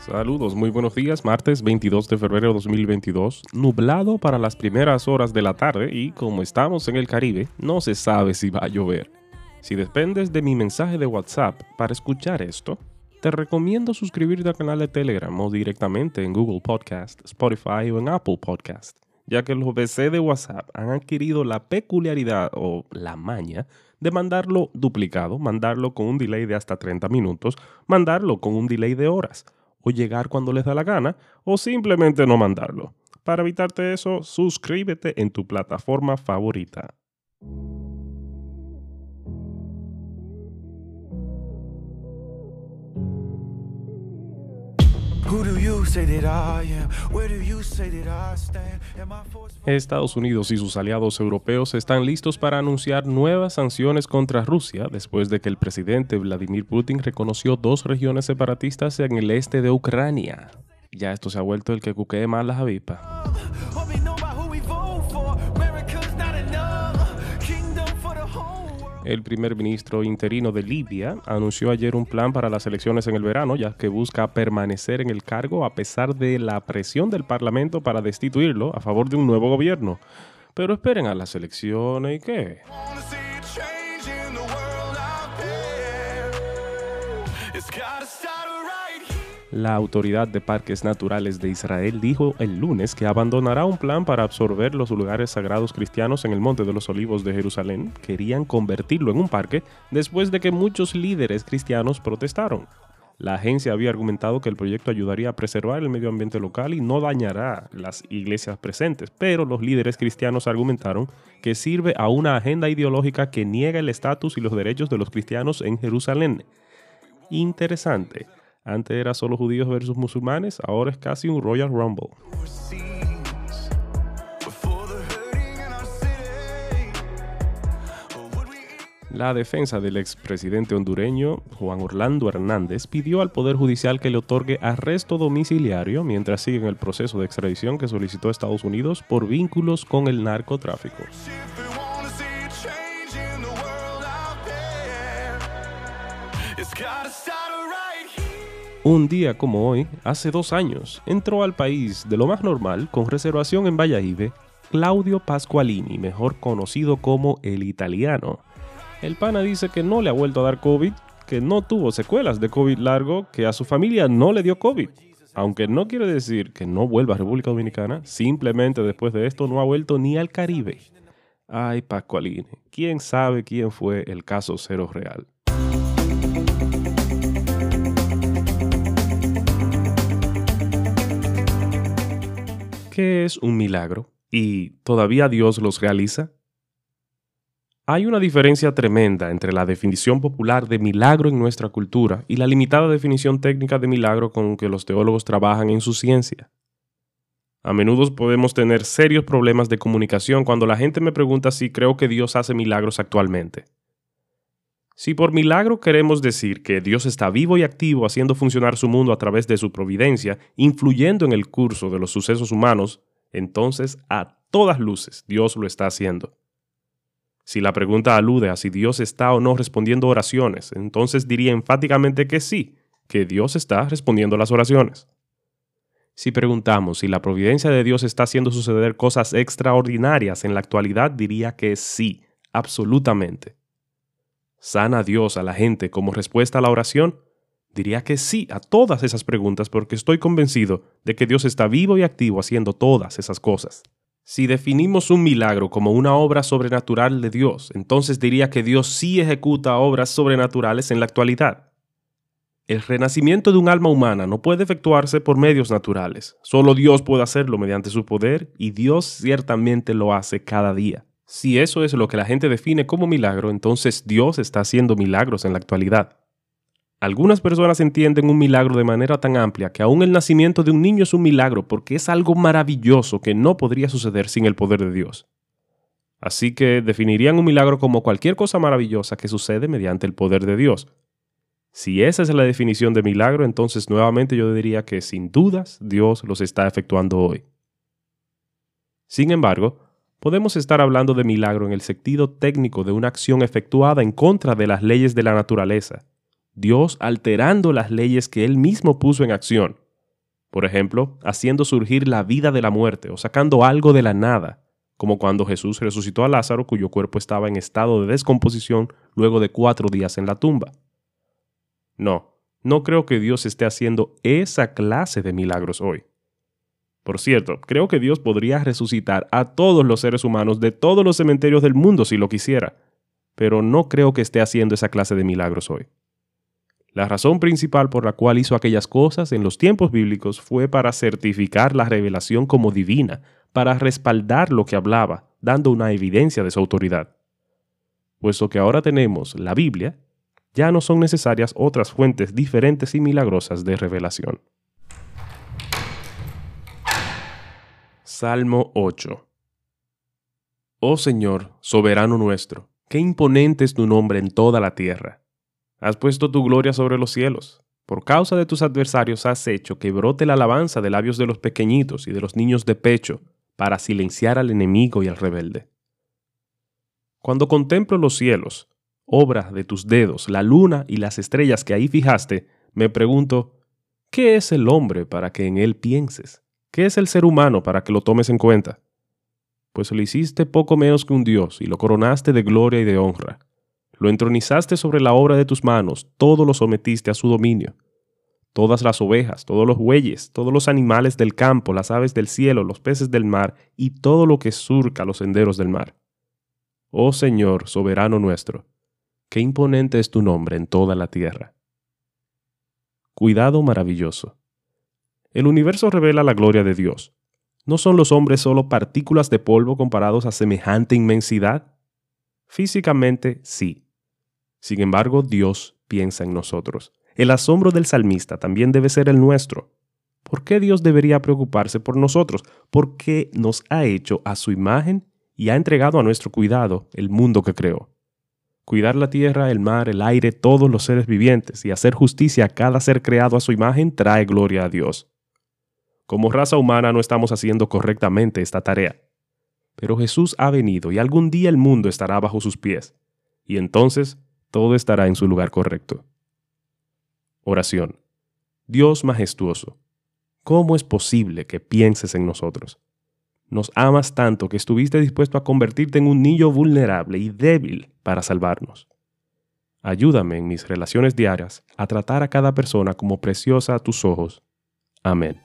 Saludos, muy buenos días. Martes 22 de febrero de 2022. Nublado para las primeras horas de la tarde y como estamos en el Caribe, no se sabe si va a llover. Si dependes de mi mensaje de WhatsApp para escuchar esto, te recomiendo suscribirte al canal de Telegram o directamente en Google Podcast, Spotify o en Apple Podcast, ya que los BC de WhatsApp han adquirido la peculiaridad o la maña de mandarlo duplicado, mandarlo con un delay de hasta 30 minutos, mandarlo con un delay de horas o llegar cuando les da la gana, o simplemente no mandarlo. Para evitarte eso, suscríbete en tu plataforma favorita. Estados Unidos y sus aliados europeos están listos para anunciar nuevas sanciones contra Rusia después de que el presidente Vladimir Putin reconoció dos regiones separatistas en el este de Ucrania. Ya esto se ha vuelto el que cuquee más las avispas. El primer ministro interino de Libia anunció ayer un plan para las elecciones en el verano, ya que busca permanecer en el cargo a pesar de la presión del Parlamento para destituirlo a favor de un nuevo gobierno. Pero esperen a las elecciones y qué. La Autoridad de Parques Naturales de Israel dijo el lunes que abandonará un plan para absorber los lugares sagrados cristianos en el Monte de los Olivos de Jerusalén. Querían convertirlo en un parque después de que muchos líderes cristianos protestaron. La agencia había argumentado que el proyecto ayudaría a preservar el medio ambiente local y no dañará las iglesias presentes, pero los líderes cristianos argumentaron que sirve a una agenda ideológica que niega el estatus y los derechos de los cristianos en Jerusalén. Interesante. Antes era solo judíos versus musulmanes, ahora es casi un Royal Rumble. La defensa del expresidente hondureño Juan Orlando Hernández pidió al Poder Judicial que le otorgue arresto domiciliario mientras sigue en el proceso de extradición que solicitó Estados Unidos por vínculos con el narcotráfico. Un día como hoy, hace dos años, entró al país de lo más normal con reservación en Valladolid Claudio Pasqualini, mejor conocido como el italiano. El pana dice que no le ha vuelto a dar COVID, que no tuvo secuelas de COVID largo, que a su familia no le dio COVID. Aunque no quiere decir que no vuelva a República Dominicana, simplemente después de esto no ha vuelto ni al Caribe. Ay, Pasqualini, ¿quién sabe quién fue el caso cero real? ¿Qué es un milagro? ¿Y todavía Dios los realiza? Hay una diferencia tremenda entre la definición popular de milagro en nuestra cultura y la limitada definición técnica de milagro con que los teólogos trabajan en su ciencia. A menudo podemos tener serios problemas de comunicación cuando la gente me pregunta si creo que Dios hace milagros actualmente. Si por milagro queremos decir que Dios está vivo y activo haciendo funcionar su mundo a través de su providencia, influyendo en el curso de los sucesos humanos, entonces a todas luces Dios lo está haciendo. Si la pregunta alude a si Dios está o no respondiendo oraciones, entonces diría enfáticamente que sí, que Dios está respondiendo las oraciones. Si preguntamos si la providencia de Dios está haciendo suceder cosas extraordinarias en la actualidad, diría que sí, absolutamente. ¿Sana Dios a la gente como respuesta a la oración? Diría que sí a todas esas preguntas porque estoy convencido de que Dios está vivo y activo haciendo todas esas cosas. Si definimos un milagro como una obra sobrenatural de Dios, entonces diría que Dios sí ejecuta obras sobrenaturales en la actualidad. El renacimiento de un alma humana no puede efectuarse por medios naturales. Solo Dios puede hacerlo mediante su poder y Dios ciertamente lo hace cada día. Si eso es lo que la gente define como milagro, entonces Dios está haciendo milagros en la actualidad. Algunas personas entienden un milagro de manera tan amplia que aún el nacimiento de un niño es un milagro porque es algo maravilloso que no podría suceder sin el poder de Dios. Así que definirían un milagro como cualquier cosa maravillosa que sucede mediante el poder de Dios. Si esa es la definición de milagro, entonces nuevamente yo diría que sin dudas Dios los está efectuando hoy. Sin embargo, podemos estar hablando de milagro en el sentido técnico de una acción efectuada en contra de las leyes de la naturaleza, Dios alterando las leyes que Él mismo puso en acción, Por ejemplo, haciendo surgir la vida de la muerte o sacando algo de la nada, como cuando Jesús resucitó a Lázaro cuyo cuerpo estaba en estado de descomposición luego de cuatro días en la tumba. No, no creo que Dios esté haciendo esa clase de milagros hoy. Por cierto, creo que Dios podría resucitar a todos los seres humanos de todos los cementerios del mundo si lo quisiera, pero no creo que esté haciendo esa clase de milagros hoy. La razón principal por la cual hizo aquellas cosas en los tiempos bíblicos fue para certificar la revelación como divina, para respaldar lo que hablaba, dando una evidencia de su autoridad. Puesto que ahora tenemos la Biblia, ya no son necesarias otras fuentes diferentes y milagrosas de revelación. Salmo 8 Oh Señor, soberano nuestro, qué imponente es tu nombre en toda la tierra. Has puesto tu gloria sobre los cielos. Por causa de tus adversarios has hecho que brote la alabanza de labios de los pequeñitos y de los niños de pecho, para silenciar al enemigo y al rebelde. Cuando contemplo los cielos, obra de tus dedos, la luna y las estrellas que ahí fijaste, me pregunto, ¿qué es el hombre para que en él pienses? ¿Qué es el ser humano para que lo tomes en cuenta? Pues lo hiciste poco menos que un dios y lo coronaste de gloria y de honra. Lo entronizaste sobre la obra de tus manos, todo lo sometiste a su dominio. Todas las ovejas, todos los bueyes, todos los animales del campo, las aves del cielo, los peces del mar y todo lo que surca los senderos del mar. Oh Señor, soberano nuestro, qué imponente es tu nombre en toda la tierra. Cuidado maravilloso. El universo revela la gloria de Dios. ¿No son los hombres solo partículas de polvo comparados a semejante inmensidad? Físicamente, sí. Sin embargo, Dios piensa en nosotros. El asombro del salmista también debe ser el nuestro. ¿Por qué Dios debería preocuparse por nosotros? Porque nos ha hecho a su imagen y ha entregado a nuestro cuidado el mundo que creó. Cuidar la tierra, el mar, el aire, todos los seres vivientes y hacer justicia a cada ser creado a su imagen trae gloria a Dios. Como raza humana no estamos haciendo correctamente esta tarea. Pero Jesús ha venido y algún día el mundo estará bajo sus pies, y entonces todo estará en su lugar correcto. Oración. Dios majestuoso, ¿cómo es posible que pienses en nosotros? Nos amas tanto que estuviste dispuesto a convertirte en un niño vulnerable y débil para salvarnos. Ayúdame en mis relaciones diarias a tratar a cada persona como preciosa a tus ojos. Amén.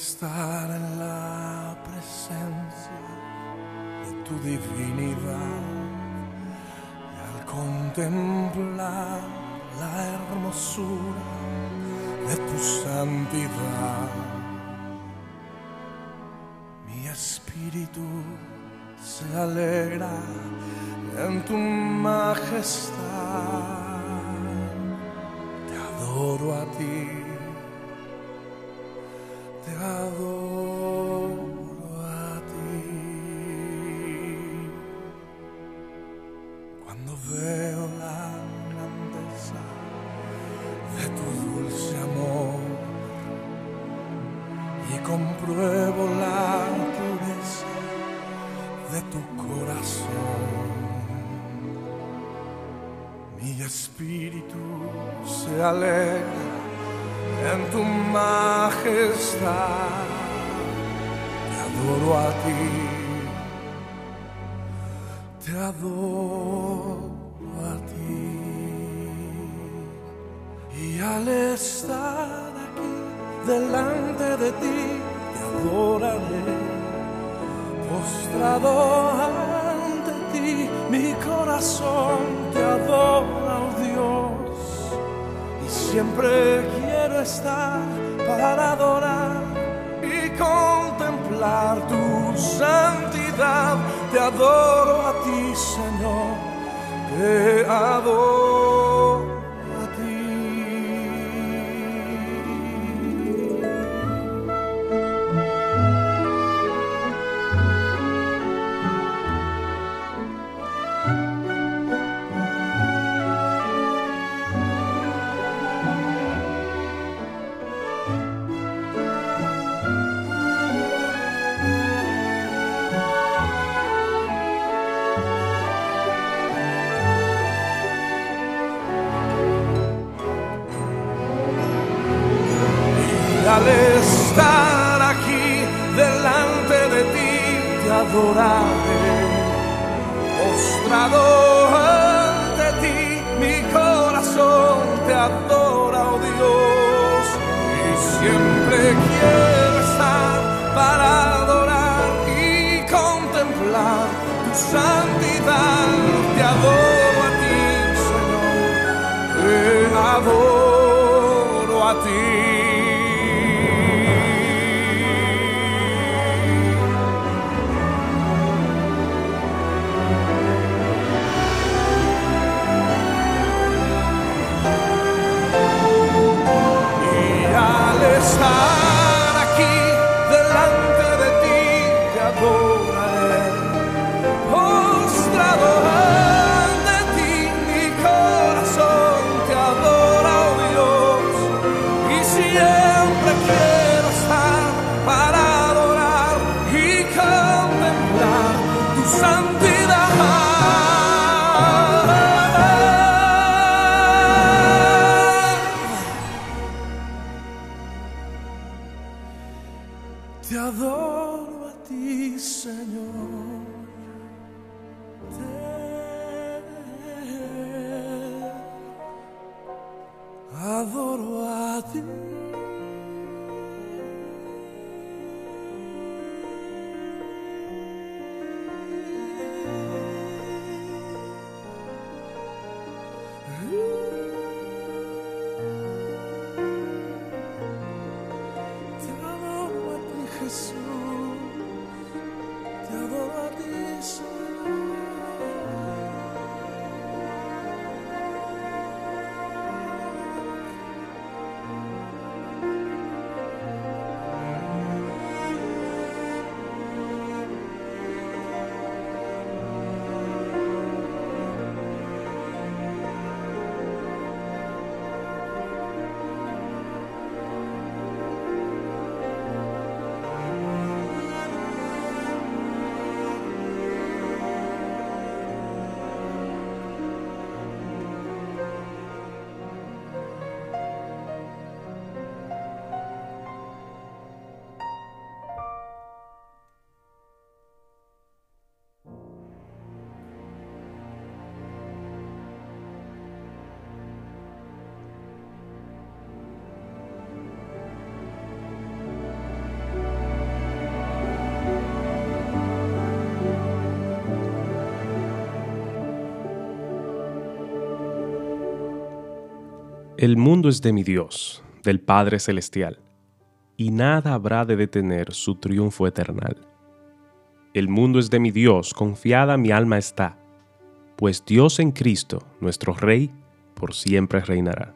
Estar en la presencia de tu divinidad y al contemplar la hermosura de tu santidad. Mi espíritu se alegra en tu majestad. Te adoro a ti te adoro a ti. Cuando veo la grandeza de tu dulce amor y compruebo la pureza de tu corazón, mi espíritu se alegra en tu majestad. Te adoro a ti, te adoro a ti. Y al estar aquí delante de ti, te adoraré, postrado ante ti, mi corazón te adora, oh Dios, y siempre estar para adorar y contemplar tu santidad. Te adoro a ti, Señor, te adoro al estar aquí delante de ti te adoraré. Postrado ante ti, mi corazón te adora, oh Dios. Y siempre quiero estar para adorar y contemplar tu santidad. Te adoro a ti, Señor. Te adoro a ti. El mundo es de mi Dios, del Padre Celestial, y nada habrá de detener su triunfo eternal. El mundo es de mi Dios, confiada mi alma está, pues Dios en Cristo, nuestro Rey, por siempre reinará.